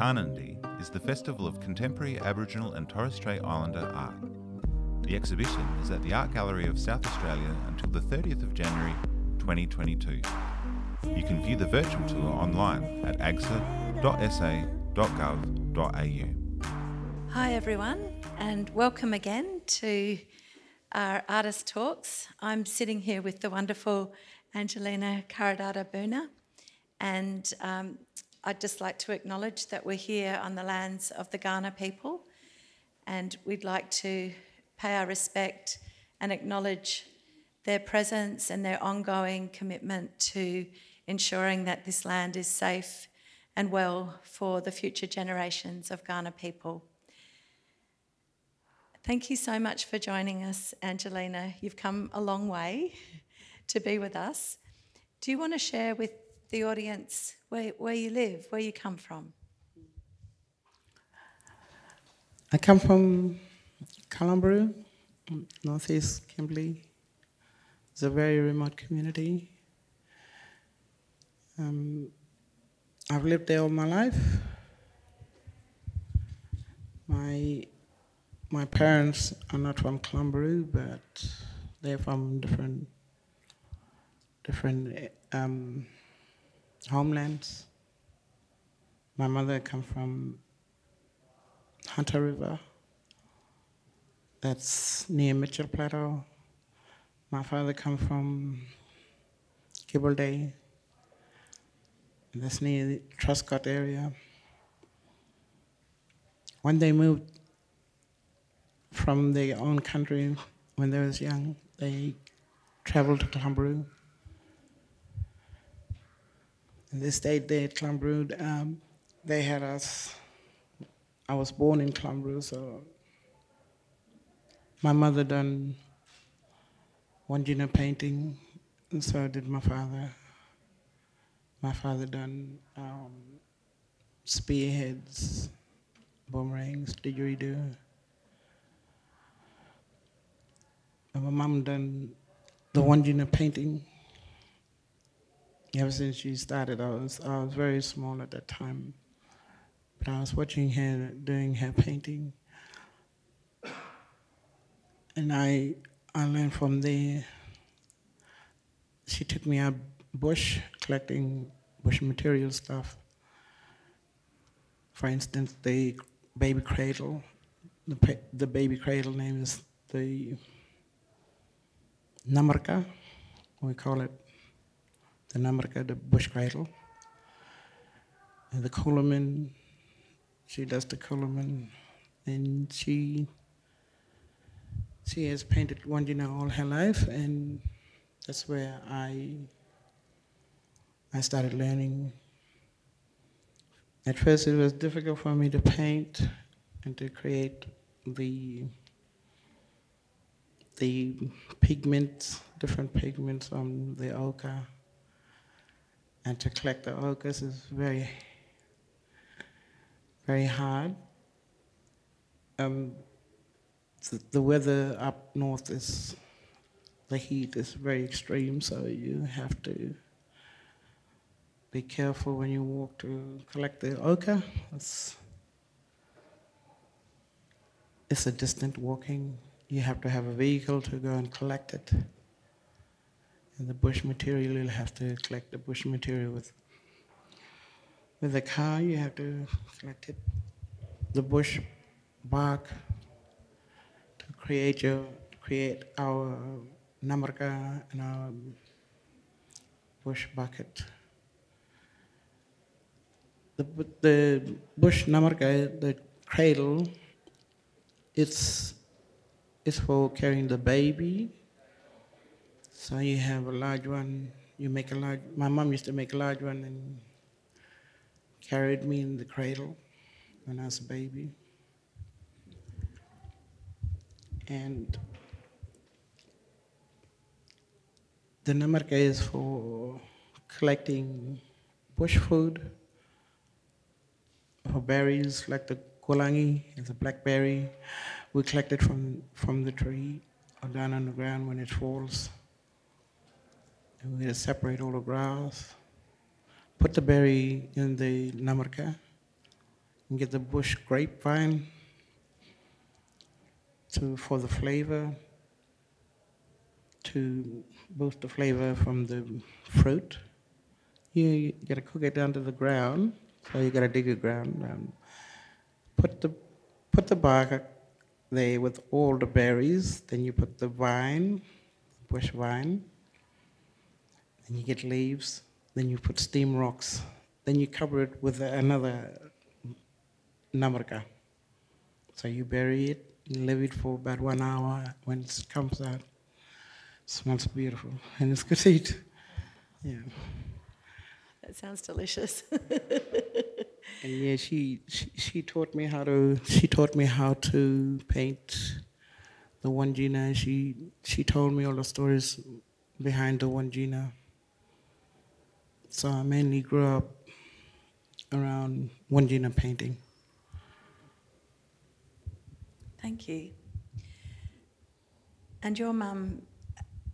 Tarnanthi is the festival of contemporary Aboriginal and Torres Strait Islander art. The exhibition is at the Art Gallery of South Australia until the 30th of January 2022. You can view the virtual tour online at agsa.sa.gov.au. Hi, everyone, and welcome again to our artist talks. I'm sitting here with the wonderful Angelina Karadada Boona, and um, I'd just like to acknowledge that we're here on the lands of the Kaurna people, and we'd like to pay our respect and acknowledge their presence and their ongoing commitment to ensuring that this land is safe and well for the future generations of Kaurna people. Thank you so much for joining us, Angelina. You've come a long way to be with us. Do you want to share with the audience where, where you live, where you come from? I come from Kalumburu, northeast Kimberley. It's a very remote community. Um, I've lived there all my life. My my parents are not from Kalumburu, but they're from different different um, homelands. My mother come from Hunter River. That's near Mitchell Plateau. My father come from Kibble Day. That's near the Truscott area. When they moved from their own country when they was young, they traveled to Kalumburu. And they stayed there at Kalumburu. Um, they had us. I was born in Kalumburu, so my mother done Wandjina painting, and so did my father. My father done um, spearheads, boomerangs, didgeridoo. And my mom done the Wandjina painting. Ever since she started, I was I was very small at that time, but I was watching her doing her painting, and I I learned from there. She took me out bush collecting bush material stuff. For instance, the baby cradle. The the baby cradle name is the Namarka, we call it the Namarka, the bush cradle. And the coolamon, she does the coolamon, and she she has painted Wandjina all her life, and that's where I I started learning. At first, it was difficult for me to paint and to create the the pigments, different pigments on the ochre. And to collect the ochres is very, very hard. Um, the, the weather up north is, the heat is very extreme, so you have to be careful when you walk to collect the ochre. It's, it's a distant walking you have to have a vehicle to go and collect it. The bush material, you'll have to collect the bush material with. With the car, you have to collect it, the bush bark to create your create our namarka and our bush bucket. The, the bush namarka, the cradle, it's is for carrying the baby. So you have a large one, you make a large, my mom used to make a large one and carried me in the cradle when I was a baby. And the namarka is for collecting bush food, for berries like the kolangi, it's a blackberry, we collect it from, from the tree or down on the ground when it falls. And we separate all the grass, put the berry in the namarka, and get the bush grapevine to for the flavor, to boost the flavor from the fruit. You, you gotta cook it down to the ground, so you gotta dig the ground. Um, put the put the bark there with all the berries. Then you put the vine, bush vine. Then you get leaves. Then you put steam rocks. Then you cover it with another namarka. So you bury it, you leave it for about one hour. When it comes out, it smells beautiful and it's good to eat. Yeah. That sounds delicious. And yeah, she, she she taught me how to she taught me how to paint the Wandjina. She she told me all the stories behind the Wandjina. So I mainly grew up around Wandjina painting. Thank you. And your mum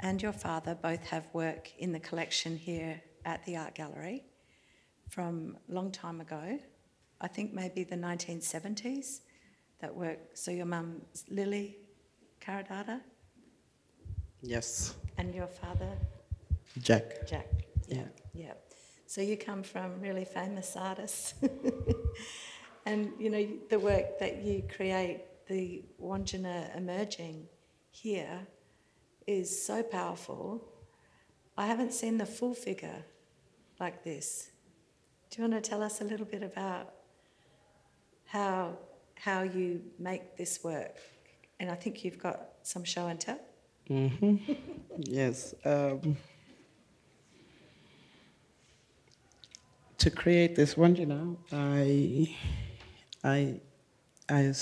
and your father both have work in the collection here at the art gallery from a long time ago. I think maybe the 1970s that work. So your mum's Lily Karadada Yes, and your father Jack. Jack. Yeah, yeah. So you come from really famous artists, and you know the work that you create, the Wandjina emerging here, is so powerful. I haven't seen the full figure like this. Do you want to tell us a little bit about how how you make this work? And I think you've got some show and tell. Mm-hmm. yes. Um, to create this one, you know, I, I, I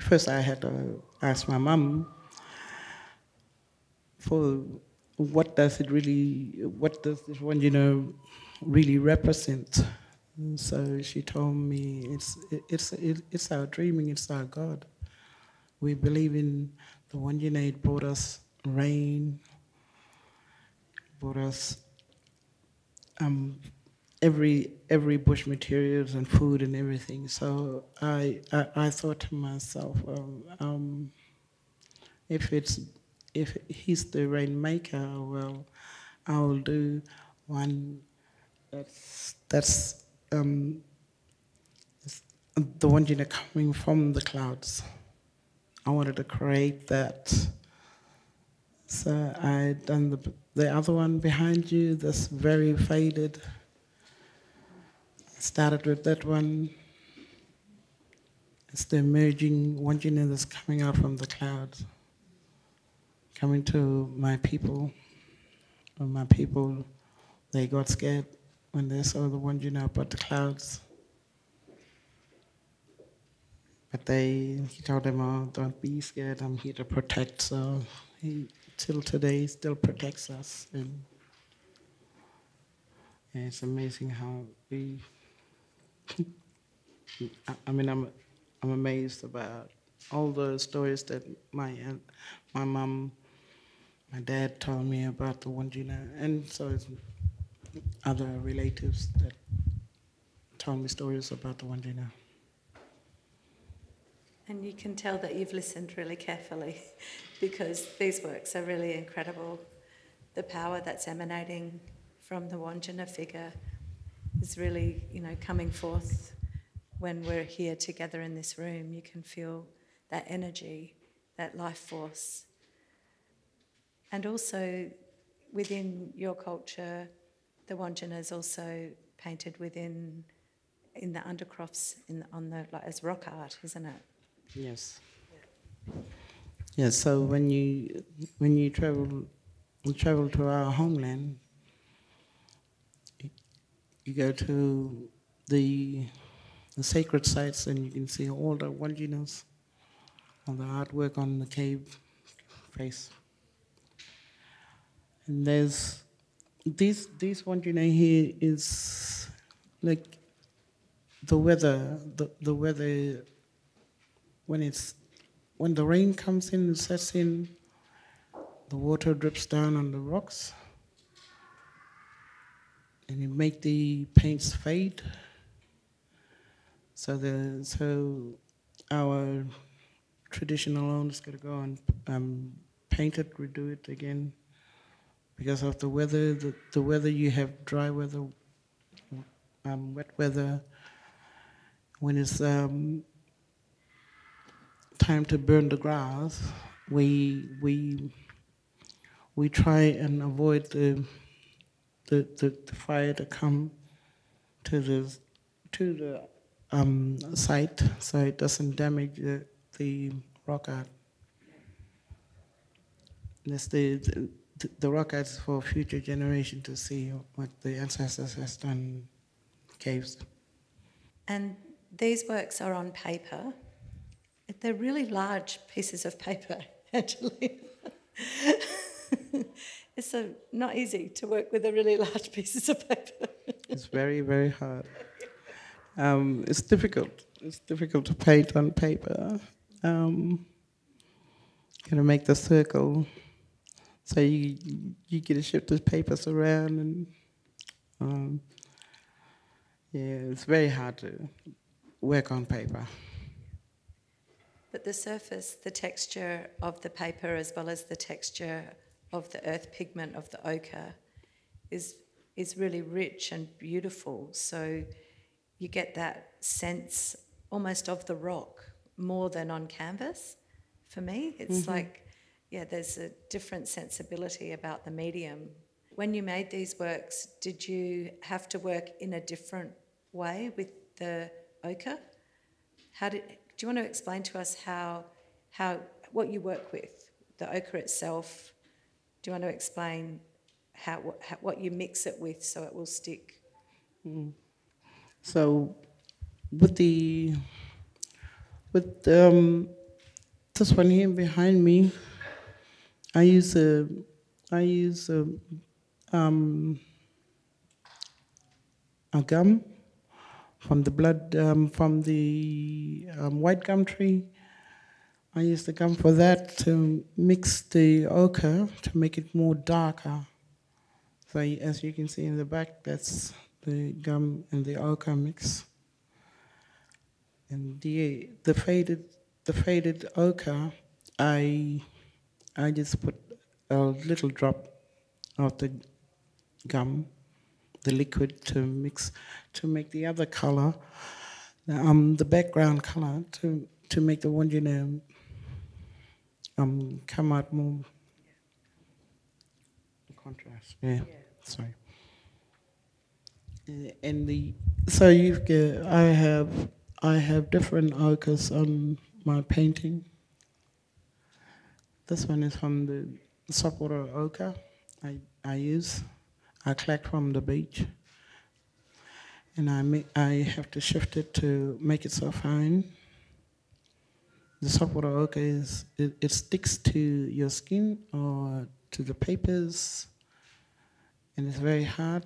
first I had to ask my mom for what does it really, what does this one, you know, really represent. And So she told me it's it's it's our dreaming, it's our God. We believe in the one you it brought us rain, brought us um, every every bush materials and food and everything. So I I, I thought to myself, well, um, if it's if he's the rainmaker, well, I'll do one that's that's um, the one you know coming from the clouds. I wanted to create that. So I done the the other one behind you. This very faded. Started with that one. It's the emerging know that's coming out from the clouds. Coming to my people. And my people, they got scared when they saw the know about the clouds. But they, he told them, oh, don't be scared, I'm here to protect. So he, till today, still protects us. And, it's amazing how we, I, I mean, I'm, I'm amazed about all the stories that my aunt, my mom, my dad told me about the Wandjina, and so it's other relatives that told me stories about the Wandjina. And you can tell that you've listened really carefully because these works are really incredible. The power that's emanating from the Wandjina figure is really, you know, coming forth when we're here together in this room. You can feel that energy, that life force. And also within your culture, the Wandjina is also painted within in the undercrofts in on the like as rock art, isn't it? Yes. Yes. So when you when you travel you travel to our homeland, you go to the the sacred sites and you can see all the Wandjinas, all the artwork on the cave face. And there's this this Wandjina here is like the weather the, the weather when it's when the rain comes in and sets in, the water drips down on the rocks, and it make the paints fade. So the so our traditional owners got to go and um, paint it, redo it again because of the weather. The, the weather you have dry weather, um, wet weather. When it's um, time to burn the grass, we we we try and avoid the the, the, the fire to come to the to the um, site so it doesn't damage the, the rock art. That's the, the, the rock art for future generation to see what the ancestors has done caves. And these works are on paper. They're really large pieces of paper, actually. it's so not easy to work with a really large pieces of paper. it's very, very hard. Um, it's difficult. It's difficult to paint on paper. Um, you know, make the circle. So you you get to shift the papers around, and um, yeah, it's very hard to work on paper. But the surface, the texture of the paper, as well as the texture of the earth pigment of the ochre, is is really rich and beautiful. So you get that sense almost of the rock more than on canvas. For me, it's mm-hmm. like, yeah, there's a different sensibility about the medium. When you made these works, did you have to work in a different way with the ochre? How did? Do you want to explain to us how, how what you work with the ochre itself? Do you want to explain how, how what you mix it with so it will stick? Mm. So with the with um, this one here behind me, I use a I use a um, a gum from the blood um, from the um, white gum tree. I use the gum for that to mix the ochre to make it more darker. So as you can see in the back, that's the gum and the ochre mix. And the the faded the faded ochre, I I just put a little drop of the gum, the liquid to mix to make the other color, um, the background color to to make the one you know um come out more contrast. Yeah. yeah. Sorry and the so you get I have I have different ochres on my painting. This one is from the saltwater ochre I I use. I collect from the beach, and I make, I have to shift it to make it so fine. The saltwater ochre is it, it sticks to your skin or to the papers, and it's very hard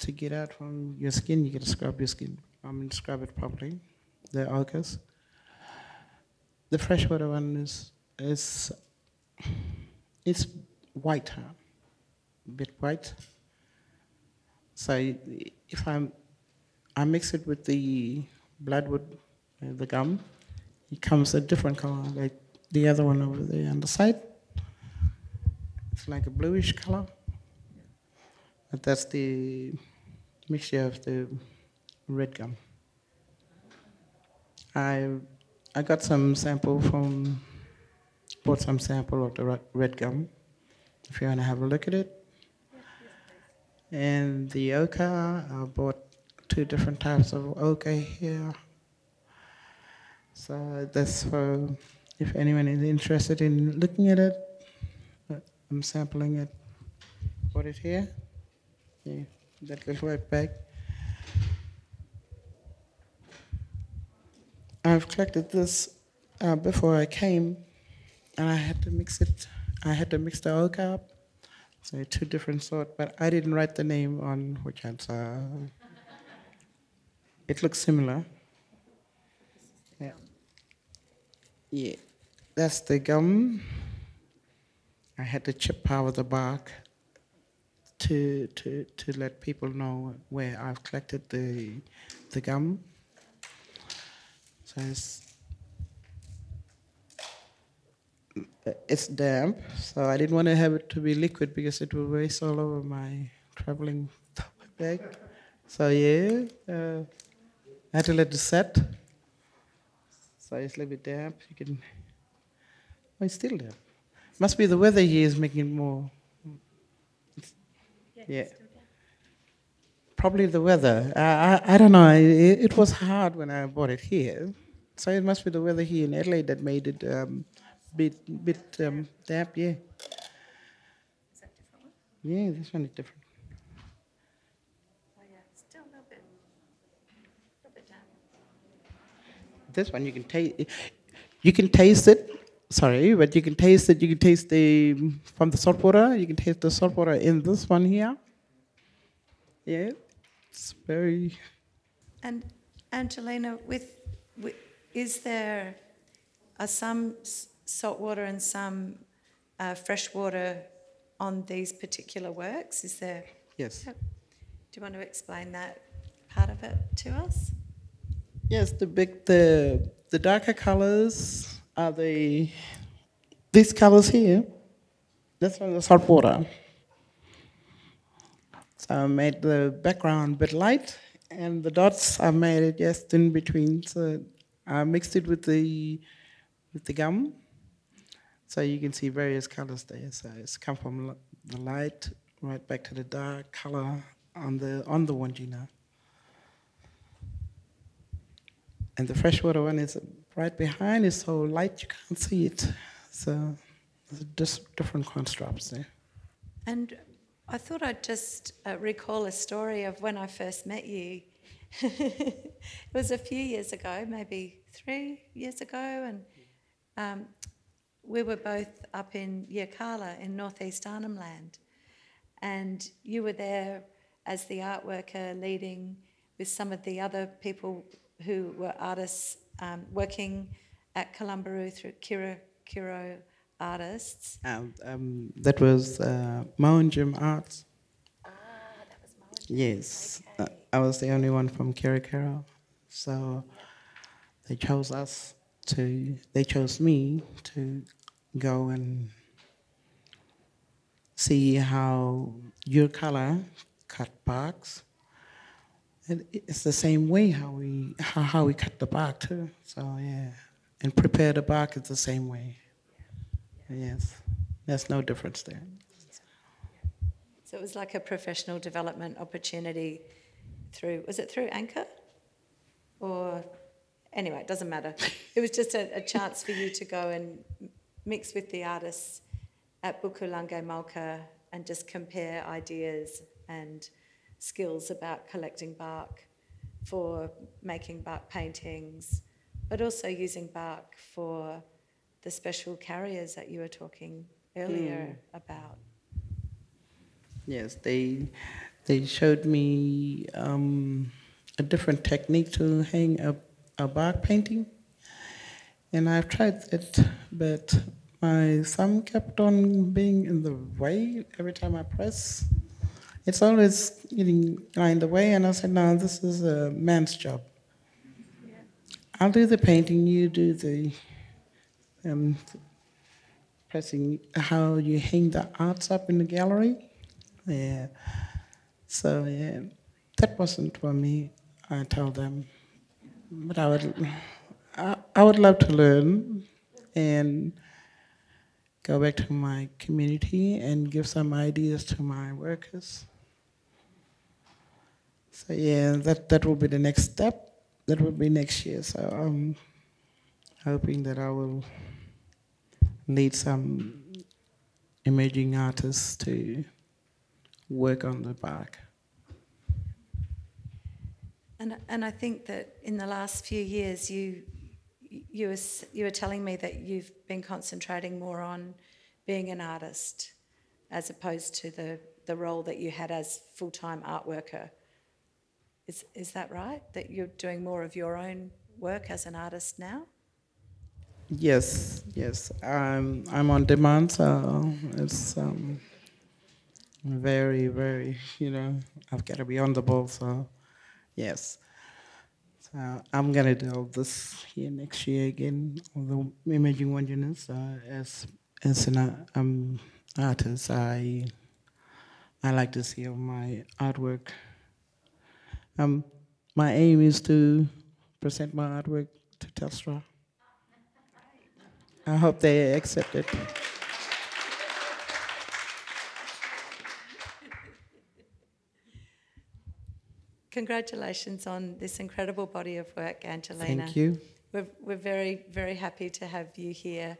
to get out from your skin, you to scrub your skin. I mean, scrub it properly, the ochres. The freshwater one is, is it's white, a bit white. So if I'm, I mix it with the bloodwood, the gum, it comes a different color, like the other one over there on the side. It's like a bluish color. But that's the mixture of the red gum. I I got some sample from bought some sample of the red gum. If you want to have a look at it. And the ochre, I bought two different types of ochre here. So that's for if anyone is interested in looking at it. I'm sampling it. Put it here. Yeah that little right back. I've collected this uh, before I came, and I had to mix it. I had to mix the oak up, so two different sort. But I didn't write the name on which answer. It looks similar. Yeah. Yeah, that's the gum. I had to chip out the bark to, to, to let people know where I've collected the, the gum. So it's it's damp, so I didn't want to have it to be liquid because it will waste all over my traveling bag. So yeah, uh, I had to let it set. So it's a little bit damp. You can. Oh, it's still damp. Must be the weather here is making it more. Yeah. Probably the weather. I, I, I don't know. It, it was hard when I bought it here. So it must be the weather here in Adelaide that made it um, bit bit um, damp. Yeah. Yeah, this one is different. Oh, yeah, still a little bit, a little bit damp. This one you can taste. You can taste it. Sorry, but you can taste it. You can taste the from the salt water. You can taste the salt water in this one here. Yeah, it's very. And Angelina, with, with is there are some salt water and some uh, fresh water on these particular works? Is there? Yes. Do you want to explain that part of it to us? Yes, the big the the darker colors are the these colors here. This one is salt water. So I made the background a bit light, and the dots I made it just in between. So I mixed it with the with the gum, so you can see various colors there. So it's come from the light right back to the dark color on the on the Wandjina. And the freshwater one is right behind, it's so light you can't see it. So there's different constructs there. And I thought I'd just uh, recall a story of when I first met you. it was a few years ago, maybe three years ago, and um, we were both up in Yirrkala in northeast Arnhem Land. And you were there as the art worker leading with some of the other people who were artists um, working at Kalumburu through Kiro, Kiro Artists. Um, um, that was uh, Mount Arts. Ah, that was Moen. Yes, uh, I was the only one from Kirikara. So they chose us to, they chose me to go and see how your color cut barks. And it's the same way how we how, how we cut the bark too. So yeah, and prepare the bark is the same way. Yes, there's no difference there. So it was like a professional development opportunity through, was it through ANKA? Or, anyway, it doesn't matter. It was just a, a chance for you to go and mix with the artists at Buku-Larrnggay Mulka and just compare ideas and skills about collecting bark for making bark paintings, but also using bark for the special carriers that you were talking earlier about. Yes, they they showed me um, a different technique to hang a, a bark painting, and I've tried it, but my thumb kept on being in the way every time I press. It's always getting in the way, and I said, "No, this is a man's job. I'll do the painting. You do the um, pressing. How you hang the arts up in the gallery." Yeah. So yeah, that wasn't for me. I told them, but I would, I, I would love to learn and go back to my community and give some ideas to my workers. So yeah, that that will be the next step. That will be next year. So I'm hoping that I will lead some emerging artists to work on the bark. And, and I think that in the last few years, you, you, were, you were telling me that you've been concentrating more on being an artist as opposed to the, the role that you had as full time art worker. Is, is that right? That you're doing more of your own work as an artist now? Yes, yes. I'm I'm on demand, so it's um, very, very. You know, I've got to be on the ball. So, yes. So I'm gonna do this here next year again the Imaging Wonderness. Uh, as as an um, artist, I I like to see my artwork. Um, my aim is to present my artwork to Telstra. I hope they accept it. Congratulations on this incredible body of work, Angelina. Thank you. We're, we're very, very happy to have you here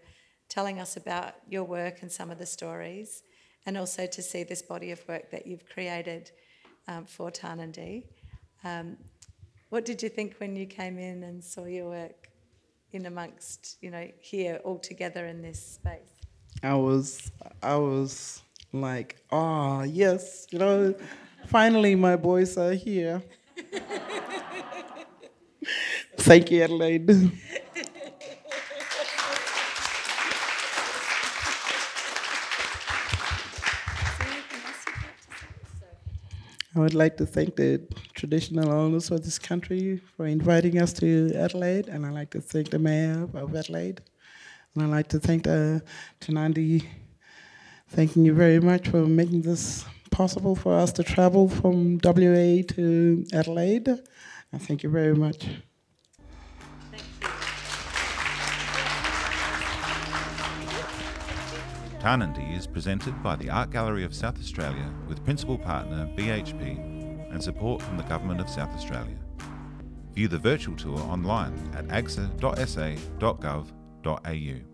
telling us about your work and some of the stories, and also to see this body of work that you've created um, for Tarnanthi. Um, what did you think when you came in and saw your work in amongst, you know, here all together in this space? I was, I was like, oh yes, you know, finally my boys are here. Thank you, Adelaide. I would like to thank the traditional owners of this country for inviting us to Adelaide, and I'd like to thank the mayor of Adelaide, and I'd like to thank the Tarnanthi. Thanking you very much for making this possible for us to travel from WA to Adelaide. And thank you very much. Tarnanthi is presented by the Art Gallery of South Australia with principal partner BHP and support from the Government of South Australia. View the virtual tour online at agsa.sa.gov.au.